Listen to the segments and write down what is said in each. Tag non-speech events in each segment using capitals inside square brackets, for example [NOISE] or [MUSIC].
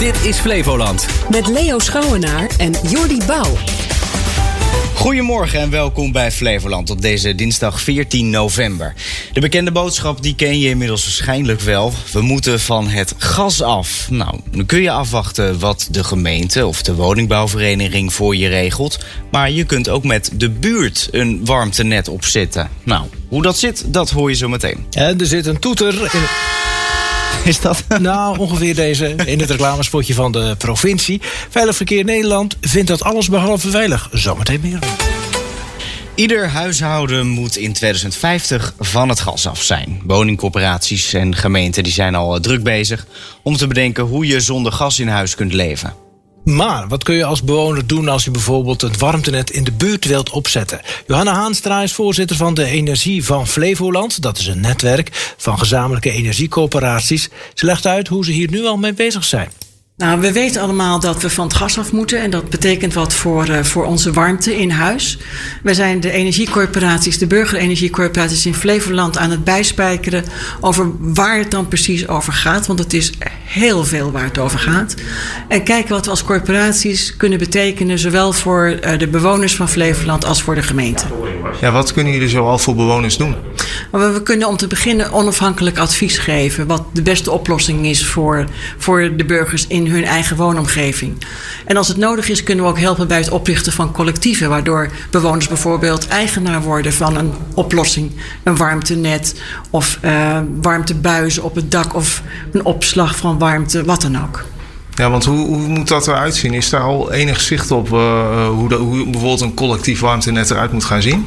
Dit is Flevoland. Met Leo Schouwenaar en Jordi Bouw. Goedemorgen en welkom bij Flevoland op deze dinsdag 14 november. De bekende boodschap die ken je inmiddels waarschijnlijk wel. We moeten van het gas af. Nou, dan kun je afwachten wat de gemeente of de woningbouwvereniging voor je regelt. Maar je kunt ook met de buurt een warmtenet opzetten. Nou, hoe dat zit, dat hoor je zo meteen. En er zit een toeter in... [LAUGHS] Is dat? Nou, ongeveer deze in het reclamespotje van de provincie. Veilig Verkeer Nederland vindt dat alles behalve veilig. Zometeen meer. Ieder huishouden moet in 2050 van het gas af zijn. Woningcorporaties en gemeenten die zijn al druk bezig om te bedenken hoe je zonder gas in huis kunt leven. Maar wat kun je als bewoner doen als je bijvoorbeeld het warmtenet in de buurt wilt opzetten? Johanna Haanstra is voorzitter van de Energie van Flevoland. Dat is een netwerk van gezamenlijke energiecoöperaties. Ze legt uit hoe ze hier nu al mee bezig zijn. Nou, we weten allemaal dat we van het gas af moeten. En dat betekent wat voor, uh, voor onze warmte in huis. We zijn de energiecorporaties, de burgerenergiecorporaties in Flevoland aan het bijspijkeren over waar het dan precies over gaat. Want het is heel veel waar het over gaat. En kijken wat we als corporaties kunnen betekenen, zowel voor uh, de bewoners van Flevoland als voor de gemeente. Ja, wat kunnen jullie zoal voor bewoners doen? Maar we kunnen om te beginnen onafhankelijk advies geven. Wat de beste oplossing is voor, voor de burgers in hun eigen woonomgeving. En als het nodig is, kunnen we ook helpen bij het oprichten van collectieven. Waardoor bewoners bijvoorbeeld eigenaar worden van een oplossing. Een warmtenet of uh, warmtebuizen op het dak of een opslag van warmte, wat dan ook. Ja, want hoe, hoe moet dat eruit zien? Is daar al enig zicht op uh, hoe, de, hoe bijvoorbeeld een collectief warmtenet eruit moet gaan zien?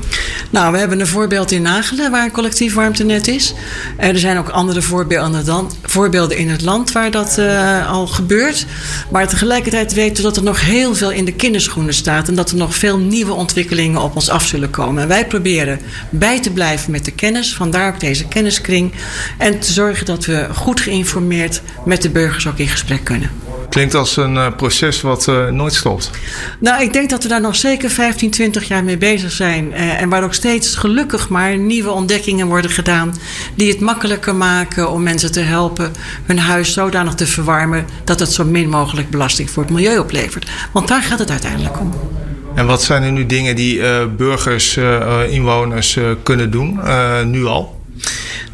Nou, we hebben een voorbeeld in Nagelen waar een collectief warmtenet is. Er zijn ook andere voorbeelden, voorbeelden in het land waar dat uh, al gebeurt. Maar tegelijkertijd weten we dat er nog heel veel in de kinderschoenen staat en dat er nog veel nieuwe ontwikkelingen op ons af zullen komen. En wij proberen bij te blijven met de kennis, vandaar ook deze kenniskring. En te zorgen dat we goed geïnformeerd met de burgers ook in gesprek kunnen. Klinkt als een uh, proces wat uh, nooit stopt. Nou, ik denk dat we daar nog zeker 15, 20 jaar mee bezig zijn. Uh, en waar ook steeds gelukkig maar nieuwe ontdekkingen worden gedaan. die het makkelijker maken om mensen te helpen hun huis zodanig te verwarmen. dat het zo min mogelijk belasting voor het milieu oplevert. Want daar gaat het uiteindelijk om. En wat zijn er nu dingen die burgers, inwoners kunnen doen, nu al?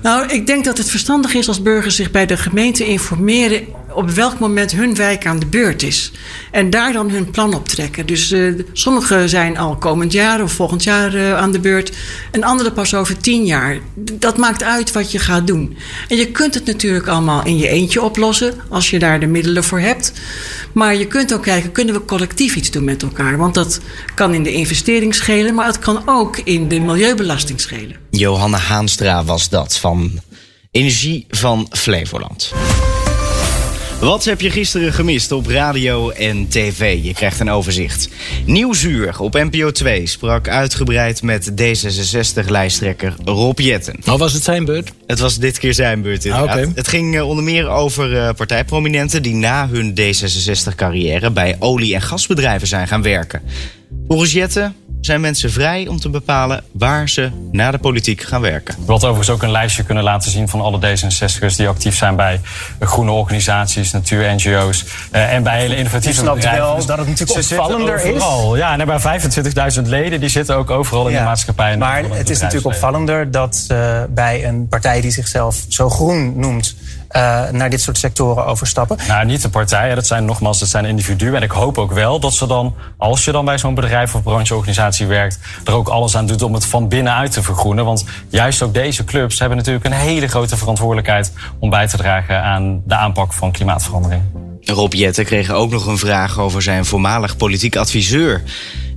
Nou, ik denk dat het verstandig is als burgers zich bij de gemeente informeren op welk moment hun wijk aan de beurt is. En daar dan hun plan op trekken. Dus uh, sommigen zijn al komend jaar of volgend jaar uh, aan de beurt. En andere pas over tien jaar. Dat maakt uit wat je gaat doen. En je kunt het natuurlijk allemaal in je eentje oplossen. Als je daar de middelen voor hebt. Maar je kunt ook kijken, kunnen we collectief iets doen met elkaar? Want dat kan in de investering schelen. Maar het kan ook in de milieubelasting schelen. Johanna Haanstra was dat van Energie van Flevoland. Wat heb je gisteren gemist op radio en tv? Je krijgt een overzicht. Nieuwsuur op NPO 2 sprak uitgebreid met D66-lijsttrekker Rob Jetten. Al was het zijn beurt? Het was dit keer zijn beurt inderdaad. Ah, okay. Het ging uh, onder meer over uh, partijprominenten die na hun D66-carrière bij olie- en gasbedrijven zijn gaan werken. Volgens Jetten zijn mensen vrij om te bepalen waar ze naar de politiek gaan werken. We hadden overigens ook een lijstje kunnen laten zien van alle D66'ers die actief zijn bij groene organisaties, natuur-NGO's uh, en bij hele innovatieve Je bedrijven. wel dat het natuurlijk opvallender overal. Ja, en bij 25.000 leden die zitten ook overal in Ja. de maatschappij. en Maar het is natuurlijk opvallender dat uh, bij een partij die zichzelf zo groen noemt. Uh, naar dit soort sectoren overstappen. Nou, niet de partijen, dat zijn nogmaals, dat zijn individuen. En ik hoop ook wel dat ze dan, als je dan bij zo'n bedrijf of brancheorganisatie werkt, er ook alles aan doet om het van binnenuit te vergroenen. Want juist ook deze clubs hebben natuurlijk een hele grote verantwoordelijkheid om bij te dragen aan de aanpak van klimaatverandering. Rob Jetten kreeg ook nog een vraag over zijn voormalig politiek adviseur.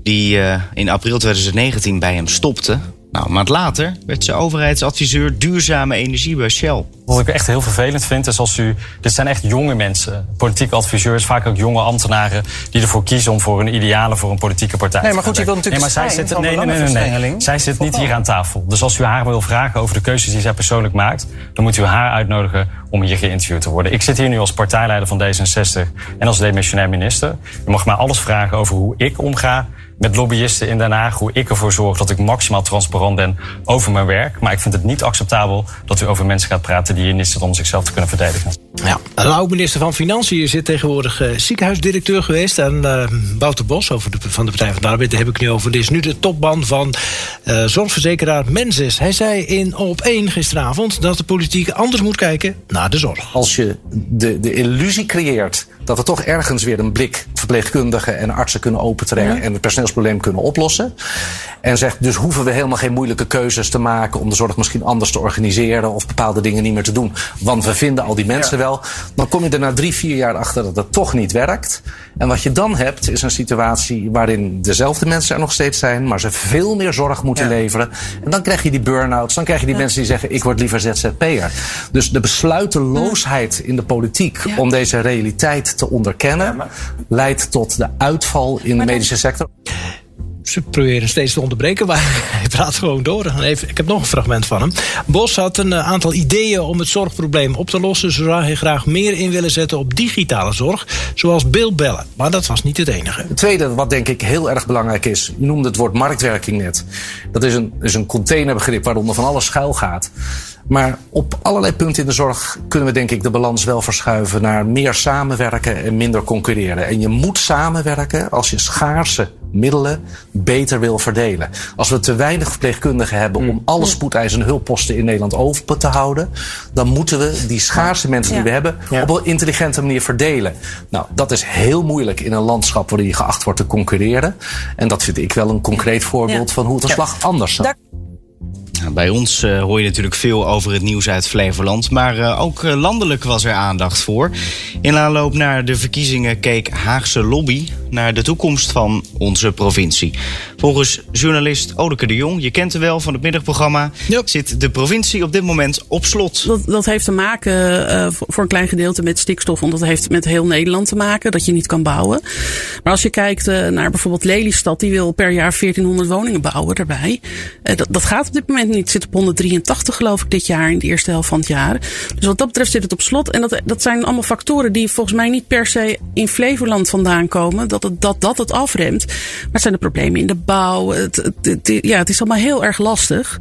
Die uh, in april 2019 bij hem stopte. Nou, een maand later werd ze overheidsadviseur duurzame energie bij Shell. Wat ik echt heel vervelend vind is als u. Dit zijn echt jonge mensen, politieke adviseurs, vaak ook jonge ambtenaren. die ervoor kiezen om voor hun idealen voor een politieke partij Nee, maar te goed, je wilt werken. natuurlijk nee, maar zij zit, van nee, nee, nee, nee. Zij zit niet hier aan tafel. Dus als u haar wil vragen over de keuzes die zij persoonlijk maakt. dan moet u haar uitnodigen om hier geïnterviewd te worden. Ik zit hier nu als partijleider van D66 en als demissionair minister. U mag mij alles vragen over hoe ik omga met lobbyisten in Den Haag. Hoe ik ervoor zorg dat ik maximaal transparant ben over mijn werk. Maar ik vind het niet acceptabel dat u over mensen gaat praten die in is om zichzelf te kunnen verdedigen. Ja, een oud-minister van Financiën zit tegenwoordig uh, ziekenhuisdirecteur geweest. En uh, Wouter Bos over de, van de Partij van de Arbeid, daar heb ik nu over. Dit is nu de topman van uh, zorgverzekeraar Mensis. Hij zei in op 1 gisteravond dat de politiek anders moet kijken naar de zorg. Als je de, de illusie creëert dat we toch ergens weer een blik verpleegkundigen en artsen kunnen opentrekken ja. en het personeelsprobleem kunnen oplossen. En zegt, dus hoeven we helemaal geen moeilijke keuzes te maken om de zorg misschien anders te organiseren of bepaalde dingen niet meer te doen. Want we vinden al die mensen ja. wel. Dan kom je er na drie, vier jaar achter dat het toch niet werkt. En wat je dan hebt, is een situatie waarin dezelfde mensen er nog steeds zijn, maar ze veel meer zorg moeten ja. leveren. En dan krijg je die burn-outs, dan krijg je die mensen die zeggen, ik word liever ZZP'er. Dus de besluiteloosheid in de politiek om deze realiteit te onderkennen, leidt tot de uitval in de medische sector. Ze proberen steeds te onderbreken, maar [LAUGHS] hij praat gewoon door. Even, ik heb nog een fragment van hem. Bos had een aantal ideeën om het zorgprobleem op te lossen. Zo zou hij graag meer in willen zetten op digitale zorg, zoals beeldbellen. Maar dat was niet het enige. Het tweede, wat denk ik heel erg belangrijk is, u noemde het woord marktwerking net. Dat is een, is een containerbegrip waaronder van alles schuil gaat. Maar op allerlei punten in de zorg kunnen we denk ik de balans wel verschuiven naar meer samenwerken en minder concurreren. En je moet samenwerken als je schaarse middelen beter wil verdelen. Als we te weinig verpleegkundigen hebben om alle spoedeisende hulpposten in Nederland open te houden, dan moeten we die schaarse mensen die we hebben op een intelligente manier verdelen. Nou, dat is heel moeilijk in een landschap waarin je geacht wordt te concurreren. En dat vind ik wel een concreet voorbeeld van hoe het een slag anders zou. Bij ons uh, hoor je natuurlijk veel over het nieuws uit Flevoland. Maar uh, ook uh, landelijk was er aandacht voor. In aanloop naar de verkiezingen keek Haagse Lobby naar de toekomst van onze provincie. Volgens journalist Odeke de Jong, je kent hem wel van het middagprogramma, yep. zit de provincie op dit moment op slot. Dat, dat heeft te maken voor een klein gedeelte met stikstof, want dat heeft met heel Nederland te maken, dat je niet kan bouwen. Maar als je kijkt naar bijvoorbeeld Lelystad, die wil per jaar 1400 woningen bouwen daarbij. dat, dat gaat op dit moment niet. Het zit op 183 geloof ik dit jaar in de eerste helft van het jaar. Dus wat dat betreft zit het op slot. En dat, dat zijn allemaal factoren die volgens mij niet per se in Flevoland vandaan komen. Dat het, dat, dat het afremt. Maar het zijn de problemen in de bouw. Het, ja, het is allemaal heel erg lastig.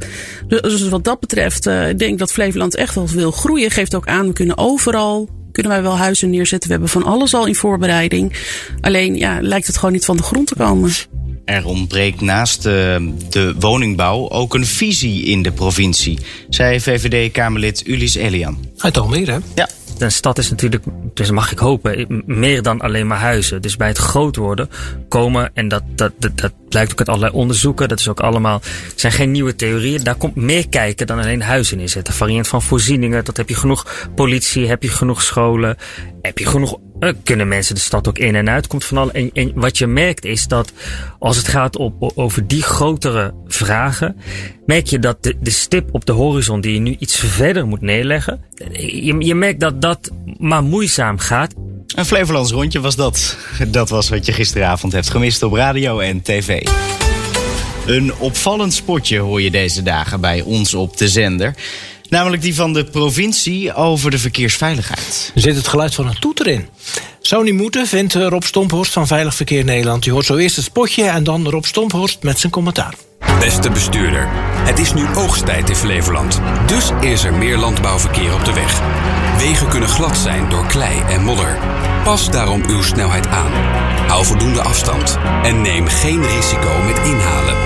Dus, dus wat dat betreft uh, ik denk dat Flevoland echt wel wil groeien. Geeft ook aan, we kunnen overal kunnen wij wel huizen neerzetten. We hebben van alles al in voorbereiding. Alleen ja, lijkt het gewoon niet van de grond te komen. Er ontbreekt naast de, de woningbouw ook een visie in de provincie, zei VVD-Kamerlid Ulis Elian. Uit Almere, hè? Ja. De stad is natuurlijk, dus mag ik hopen, meer dan alleen maar huizen. Dus bij het groot worden komen, en dat, dat, dat, dat blijkt ook uit allerlei onderzoeken, dat is ook allemaal, zijn geen nieuwe theorieën. Daar komt meer kijken dan alleen huizen inzetten. Variant van voorzieningen, dat heb je genoeg politie, heb je genoeg scholen, heb je genoeg uh, kunnen mensen de stad ook in en uit. Komt van al. En, en wat je merkt is dat als het gaat op, over die grotere vragen, merk je dat de, de stip op de horizon die je nu iets verder moet neerleggen, je, je merkt dat dat maar moeizaam gaat. Een Flevolands rondje was dat. Dat was wat je gisteravond hebt gemist op radio en tv. Een opvallend spotje hoor je deze dagen bij ons op de zender. Namelijk die van de provincie over de verkeersveiligheid. Er zit het geluid van een toeter in. Zou niet moeten, vindt Rob Stomphorst van Veilig Verkeer Nederland. Je hoort zo eerst het spotje en dan Rob Stomphorst met zijn commentaar. Beste bestuurder, het is nu oogsttijd in Flevoland. Dus is er meer landbouwverkeer op de weg. Wegen kunnen glad zijn door klei en modder. Pas daarom uw snelheid aan. Hou voldoende afstand en neem geen risico met inhalen.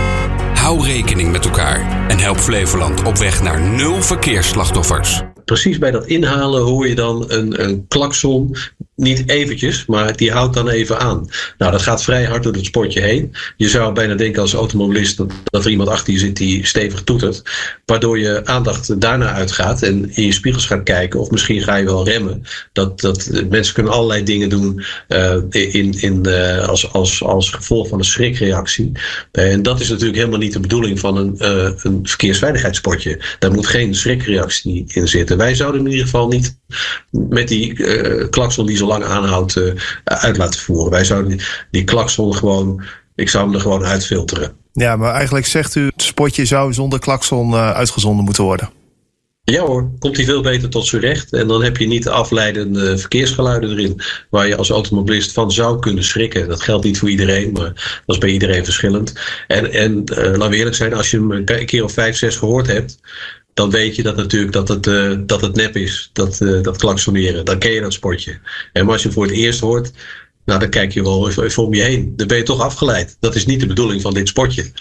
Hou rekening met elkaar en help Flevoland op weg naar nul verkeersslachtoffers. Precies bij dat inhalen hoor je dan een, een klakson niet eventjes, maar die houdt dan even aan. Nou, dat gaat vrij hard door het spotje heen. Je zou bijna denken als automobilist dat er iemand achter je zit die stevig toetert. Waardoor je aandacht daarna uitgaat en in je spiegels gaat kijken. Of misschien ga je wel remmen. Dat, dat, mensen kunnen allerlei dingen doen uh, in, in, uh, als, als, als gevolg van een schrikreactie. Uh, en dat is natuurlijk helemaal niet de bedoeling van een, een verkeersveiligheidspotje. Daar moet geen schrikreactie in zitten. Wij zouden in ieder geval niet met die klakson die zo lang aanhoudt uh, uit laten voeren. Wij zouden die, die klakson gewoon, ik zou hem er gewoon uitfilteren. Ja, maar eigenlijk zegt u, het spotje zou zonder klakson uh, uitgezonden moeten worden. Ja hoor, komt hij veel beter tot zijn recht. En dan heb je niet de afleidende verkeersgeluiden erin. Waar je als automobilist van zou kunnen schrikken. Dat geldt niet voor iedereen, maar dat is bij iedereen verschillend. En, en uh, laten we eerlijk zijn, als je hem een keer of vijf, zes gehoord hebt dan weet je dat natuurlijk dat het, eh, dat het nep is, dat, uh, dat klaksoneren. Dan ken je dat sportje. En als je voor het eerst hoort, nou dan kijk je wel even, om je heen. Dan ben je toch afgeleid. Dat is niet de bedoeling van dit sportje.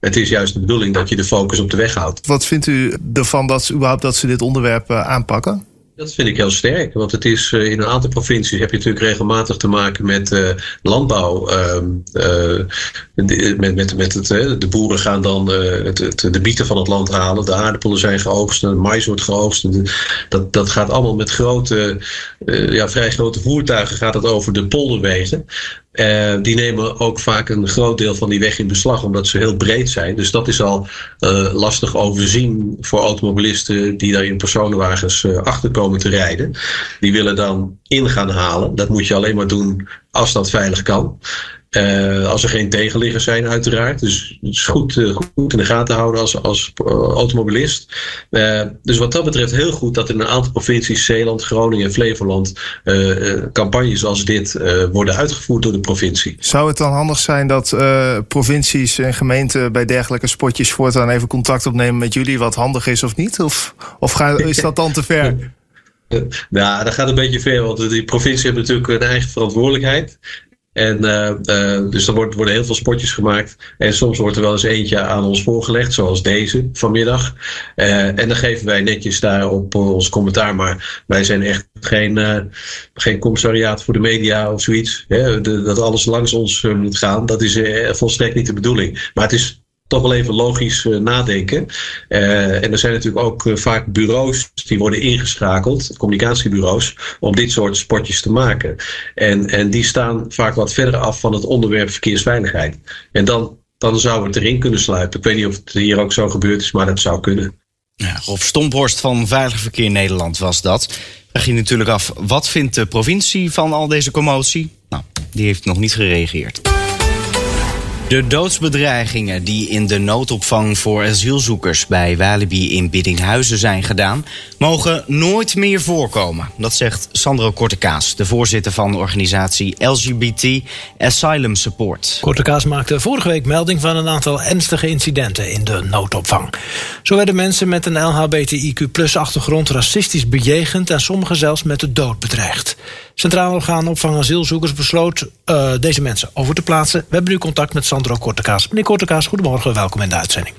Het is juist de bedoeling dat je de focus op de weg houdt. Wat vindt u ervan dat ze überhaupt dat ze dit onderwerp uh, aanpakken? Dat vind ik heel sterk, want het is uh, in een aantal provincies heb je natuurlijk regelmatig te maken met uh, landbouw. Uh, met, met, met het, de boeren gaan dan het, de bieten van het land halen. De aardappelen zijn geoogst, de mais wordt geoogst. Dat, dat gaat allemaal met grote, ja, vrij grote voertuigen gaat het over de polderwegen. Uh, die nemen ook vaak een groot deel van die weg in beslag, omdat ze heel breed zijn. Dus dat is al uh, lastig overzien voor automobilisten die daar in personenwagens uh, achter komen te rijden. Die willen dan in gaan halen. Dat moet je alleen maar doen als dat veilig kan. Uh, als er geen tegenliggers zijn, uiteraard. Dus het is goed, uh, goed in de gaten houden als, als uh, automobilist. dus wat dat betreft heel goed dat in een aantal provincies, Zeeland, Groningen en Flevoland, campagnes zoals dit worden uitgevoerd door de provincie. Zou het dan handig zijn dat provincies en gemeenten bij dergelijke spotjes voortaan even contact opnemen met jullie, wat handig is of niet? Of, of ga, is dat dan te ver? [LAUGHS] Nou, dat gaat een beetje ver, want die provincie heeft natuurlijk een eigen verantwoordelijkheid. En uh, uh, dus er worden heel veel spotjes gemaakt. En soms wordt er wel eens eentje aan ons voorgelegd, zoals deze vanmiddag. Uh, en dan geven wij netjes daarop ons commentaar. Maar wij zijn echt geen, geen commissariaat voor de media of zoiets. Dat alles langs ons moet gaan, dat is volstrekt niet de bedoeling. Maar het is toch wel even logisch uh, nadenken. Uh, en er zijn natuurlijk ook uh, vaak bureaus die worden ingeschakeld, communicatiebureaus, om dit soort spotjes te maken. En, en die staan vaak wat verder af van het onderwerp verkeersveiligheid. En dan, dan zou het erin kunnen sluipen. Ik weet niet of het hier ook zo gebeurd is, maar dat zou kunnen. Ja, Rob van Veilig Verkeer Nederland was dat. Vraag je natuurlijk af, wat vindt de provincie van al deze commotie? Nou, die heeft nog niet gereageerd. De doodsbedreigingen die in de noodopvang voor asielzoekers bij Walibi in Biddinghuizen zijn gedaan, mogen nooit meer voorkomen. Dat zegt Sandro Kortekaas, de voorzitter van de organisatie LGBT Asylum Support. Kortekaas maakte vorige week melding van een aantal ernstige incidenten in de noodopvang. Zo werden mensen met een LHBTIQ-achtergrond racistisch bejegend en sommigen zelfs met de dood bedreigd. Centraal Orgaan Opvang Asielzoekers besloot uh, deze mensen over te plaatsen. We hebben nu contact met Sandro Kortekaas. Meneer Kortekaas, goedemorgen, welkom in de uitzending.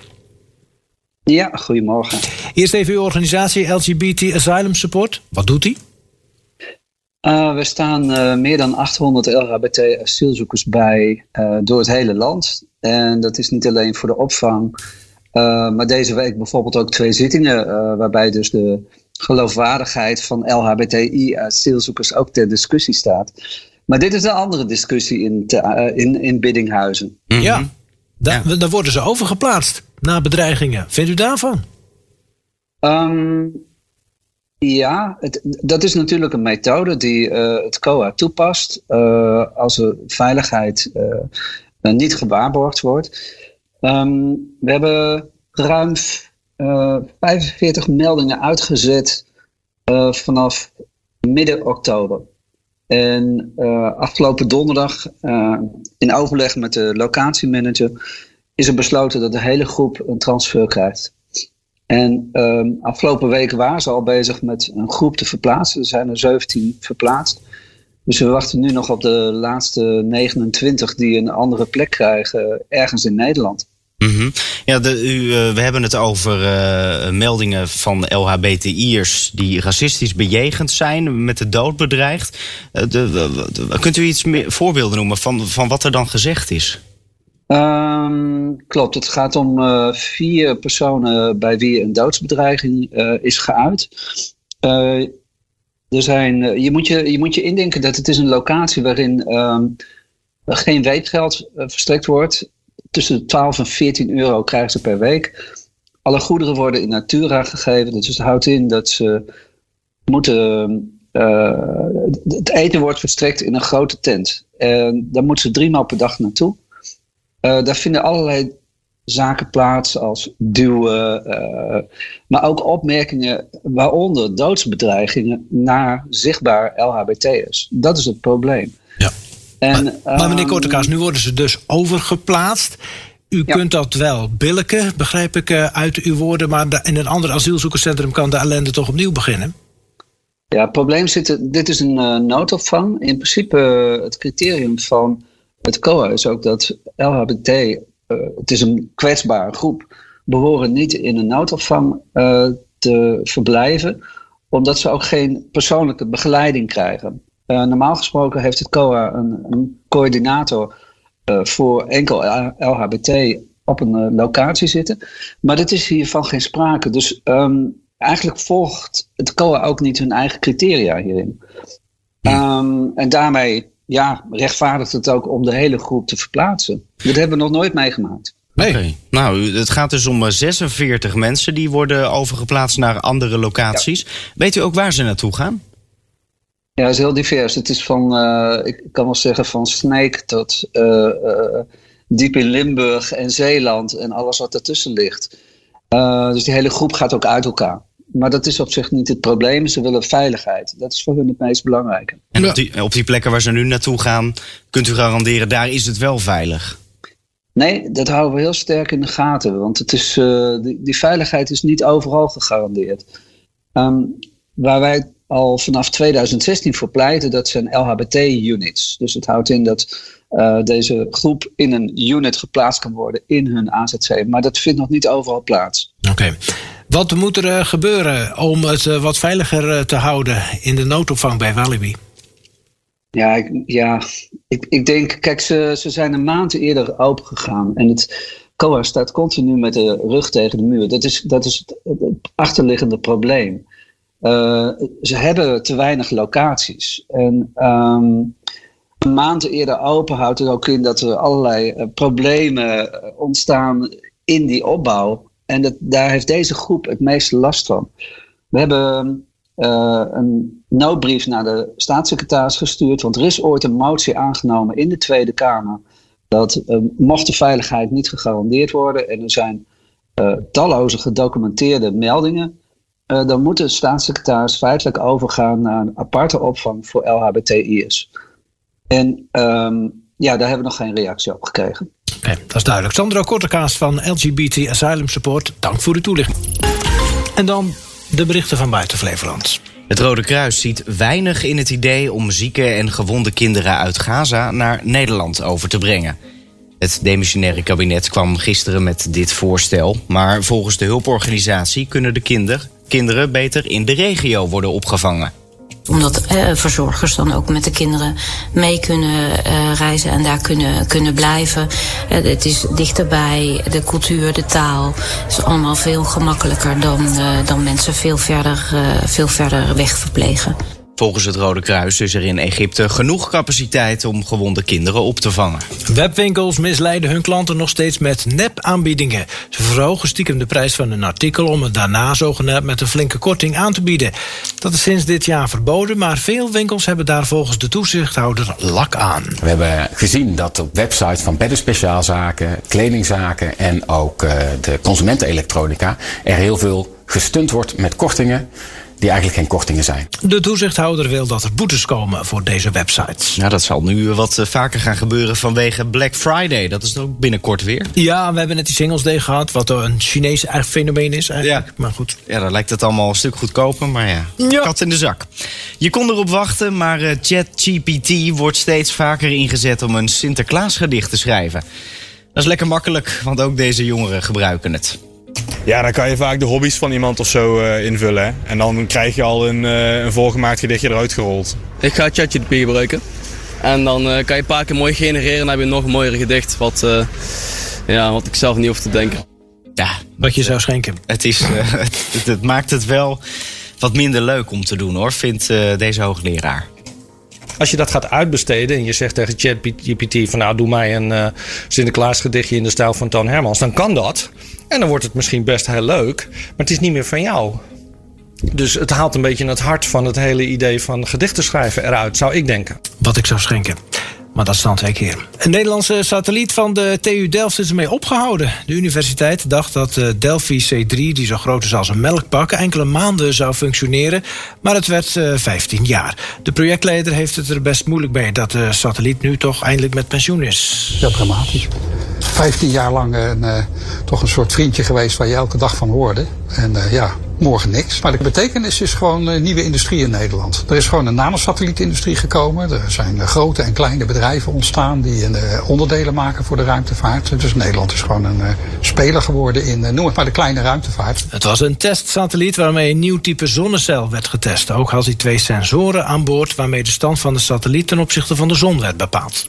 Ja, goedemorgen. Eerst even uw organisatie LGBT Asylum Support. Wat doet die? Uh, we staan uh, meer dan 800 LGBT asielzoekers bij door het hele land. En dat is niet alleen voor de opvang, maar deze week bijvoorbeeld ook twee zittingen waarbij dus de geloofwaardigheid van LHBTI-asielzoekers ook ter discussie staat. Maar dit is een andere discussie in, te, uh, in, in Biddinghuizen. Mm -hmm. Ja, daar, ja. daar worden ze overgeplaatst na bedreigingen. Vindt u daarvan? Um, ja, het, dat is natuurlijk een methode die uh, het COA toepast uh, als er veiligheid niet gewaarborgd wordt. Um, we hebben ruim uh, 45 meldingen uitgezet uh, vanaf midden oktober. En uh, afgelopen donderdag, uh, in overleg met de locatiemanager, is er besloten dat de hele groep een transfer krijgt. En um, afgelopen weken waren ze al bezig met een groep te verplaatsen. Er zijn er 17 verplaatst. Dus we wachten nu nog op de laatste 29 die een andere plek krijgen ergens in Nederland. -hmm. Ja, de, u, uh, we hebben het over uh, meldingen van LHBTI'ers die racistisch bejegend zijn, met de dood bedreigd. Uh, kunt u iets meer voorbeelden noemen van, van wat er dan gezegd is? Um, klopt, het gaat om vier personen bij wie een doodsbedreiging is geuit. er zijn, je, moet je, je moet je indenken dat het is een locatie waarin um, geen weekgeld verstrekt wordt tussen de 12 en 14 euro krijgen ze per week. Alle goederen worden in natura gegeven. Dus het houdt in dat ze moeten. Uh, het eten wordt verstrekt in een grote tent. En daar moeten ze drie maal per dag naartoe. Uh, daar vinden allerlei zaken plaats als duwen, uh, maar ook opmerkingen, waaronder doodsbedreigingen naar zichtbaar LHBT'ers. Dat is het probleem. En, maar, maar meneer Kortekaas, nu worden ze dus overgeplaatst. u kunt dat wel billiken, begrijp ik eh, uit uw woorden. Maar in een ander asielzoekerscentrum kan de ellende toch opnieuw beginnen? Ja, het probleem zit. Dit is een eh, noodopvang. In principe, eh, het criterium van het COA is ook dat LHBT. het is een kwetsbare groep. behoren niet in een noodopvang te verblijven, omdat ze ook geen persoonlijke begeleiding krijgen. Eh, normaal gesproken heeft het COA een, een coördinator eh, voor enkel LHBT op een eh, locatie zitten. Maar dat is hiervan geen sprake. Dus ehm, eigenlijk volgt het COA ook niet hun eigen criteria hierin. Ehm, en daarmee ja, rechtvaardigt het ook om de hele groep te verplaatsen. Dat hebben we nog nooit meegemaakt. Nee. Nou, het gaat dus om eh, 46 mensen die worden overgeplaatst naar andere locaties. Weet u ook waar ze naartoe gaan? Ja, het is heel divers. Het is van, eh, ik kan wel zeggen, van Sneek tot eh, eh, diep in Limburg en Zeeland en alles wat ertussen ligt. Eh, dus die hele groep gaat ook uit elkaar. Maar dat is op zich niet het probleem. Ze willen veiligheid. Dat is voor hun het meest belangrijke. En op, die, op die plekken waar ze nu naartoe gaan, kunt u garanderen, daar is het wel veilig. Nee, dat houden we heel sterk in de gaten. Want het is, eh, die, die veiligheid is niet overal gegarandeerd. Ehm, waar wij al vanaf 2016 voor pleiten, dat zijn LHBT-units. Dus het houdt in dat eh, deze groep in een unit geplaatst kan worden in hun AZC. Maar dat vindt nog niet overal plaats. Oké. Wat moet er eh, gebeuren om het eh, wat veiliger te houden in de noodopvang bij Walibi? Ja, ik, ja, ik, ik denk, kijk, ze, ze zijn een maand eerder open gegaan. En het COA staat continu met de rug tegen de muur. Dat is, dat is het achterliggende probleem. Eh, ze hebben te weinig locaties. En ehm, een maand eerder open houdt er ook in dat er allerlei eh, problemen eh, ontstaan in die opbouw. En dat, daar heeft deze groep het meeste last van. We hebben eh, een noodbrief naar de staatssecretaris gestuurd. Want er is ooit een motie aangenomen in de Tweede Kamer. Dat mocht de veiligheid niet gegarandeerd worden. En er zijn talloze gedocumenteerde meldingen. Eh, dan moet de staatssecretaris feitelijk overgaan naar een aparte opvang voor LHBTI'ers. En ehm, ja, daar hebben we nog geen reactie op gekregen. Oké, dat is duidelijk. Sandro Kortekaas van LGBT Asylum Support, dank voor uw toelichting. En dan de berichten van buiten Flevoland. Het Rode Kruis ziet weinig in het idee om zieke en gewonde kinderen uit Gaza naar Nederland over te brengen. Het demissionaire kabinet kwam gisteren met dit voorstel, maar volgens de hulporganisatie kunnen de kinder, kinderen beter in de regio worden opgevangen. Omdat eh, verzorgers dan ook met de kinderen mee kunnen eh, reizen en daar kunnen, kunnen blijven. Eh, het is dichterbij, de cultuur, de taal. Het is allemaal veel gemakkelijker dan, eh, dan mensen veel verder, eh, veel verder weg verplegen. Volgens het Rode Kruis is er in Egypte genoeg capaciteit om gewonde kinderen op te vangen. Webwinkels misleiden hun klanten nog steeds met nep-aanbiedingen. Ze verhogen stiekem de prijs van een artikel om het daarna zogenaamd met een flinke korting aan te bieden. Dat is sinds dit jaar verboden, maar veel winkels hebben daar volgens de toezichthouder lak aan. We hebben gezien dat op websites van beddenspeciaalzaken, kledingzaken en ook uh, de consumentenelektronica er heel veel gestund wordt met kortingen die eigenlijk geen kortingen zijn. De toezichthouder wil dat er boetes komen voor deze websites. Nou, dat zal nu wat vaker gaan gebeuren vanwege Black Friday. Dat is ook binnenkort weer. Ja, we hebben net die Singles Day gehad, wat een Chinees fenomeen is eigenlijk. Ja. Maar goed. Ja, dan lijkt het allemaal een stuk goedkoper, maar ja, ja. kat in de zak. Je kon erop wachten, maar uh, ChatGPT wordt steeds vaker ingezet om een Sinterklaasgedicht te schrijven. Dat is lekker makkelijk, want ook deze jongeren gebruiken het. Ja, dan kan je vaak de hobby's van iemand of zo uh, invullen. Hè? En dan krijg je al een, uh, een volgemaakt gedichtje eruit gerold. Ik ga ChatGPT gebruiken. En dan uh, kan je een paar keer mooi genereren en dan heb je nog een mooier gedicht. Wat, ja, wat ik zelf niet hoef te denken. Ja, wat je zou schenken. Het, is, [LAUGHS] het, het, het, maakt het wel wat minder leuk om te doen hoor, vindt deze hoogleraar. Als je dat gaat uitbesteden en je zegt tegen ChatGPT van nou doe mij een uh, Sinterklaas gedichtje in de stijl van Toon Hermans, dan kan dat. En dan wordt het misschien best heel leuk, maar het is niet meer van jou. Dus het haalt een beetje het hart van het hele idee van gedichten schrijven eruit, zou ik denken. Wat ik zou schenken. Maar dat is dan twee keer. Een Nederlandse satelliet van de TU Delft is ermee opgehouden. De universiteit dacht dat de Delphi C3, die zo groot is als een melkpak, enkele maanden zou functioneren. Maar het werd uh, 15 jaar. De projectleider heeft het er best moeilijk bij dat de satelliet nu toch eindelijk met pensioen is. Heel dramatisch. 15 jaar lang een, uh, toch een soort vriendje geweest waar je elke dag van hoorde. En ja, morgen niks. Maar de betekenis is gewoon uh, nieuwe industrie in Nederland. Er is gewoon een nanosatellietindustrie gekomen. Er zijn grote en kleine bedrijven ontstaan die onderdelen maken voor de ruimtevaart. Dus Nederland is gewoon een speler geworden in, noem het maar, de kleine ruimtevaart. Het was een testsatelliet waarmee een nieuw type zonnecel werd getest. Ook had hij twee sensoren aan boord waarmee de stand van de satelliet ten opzichte van de zon werd bepaald.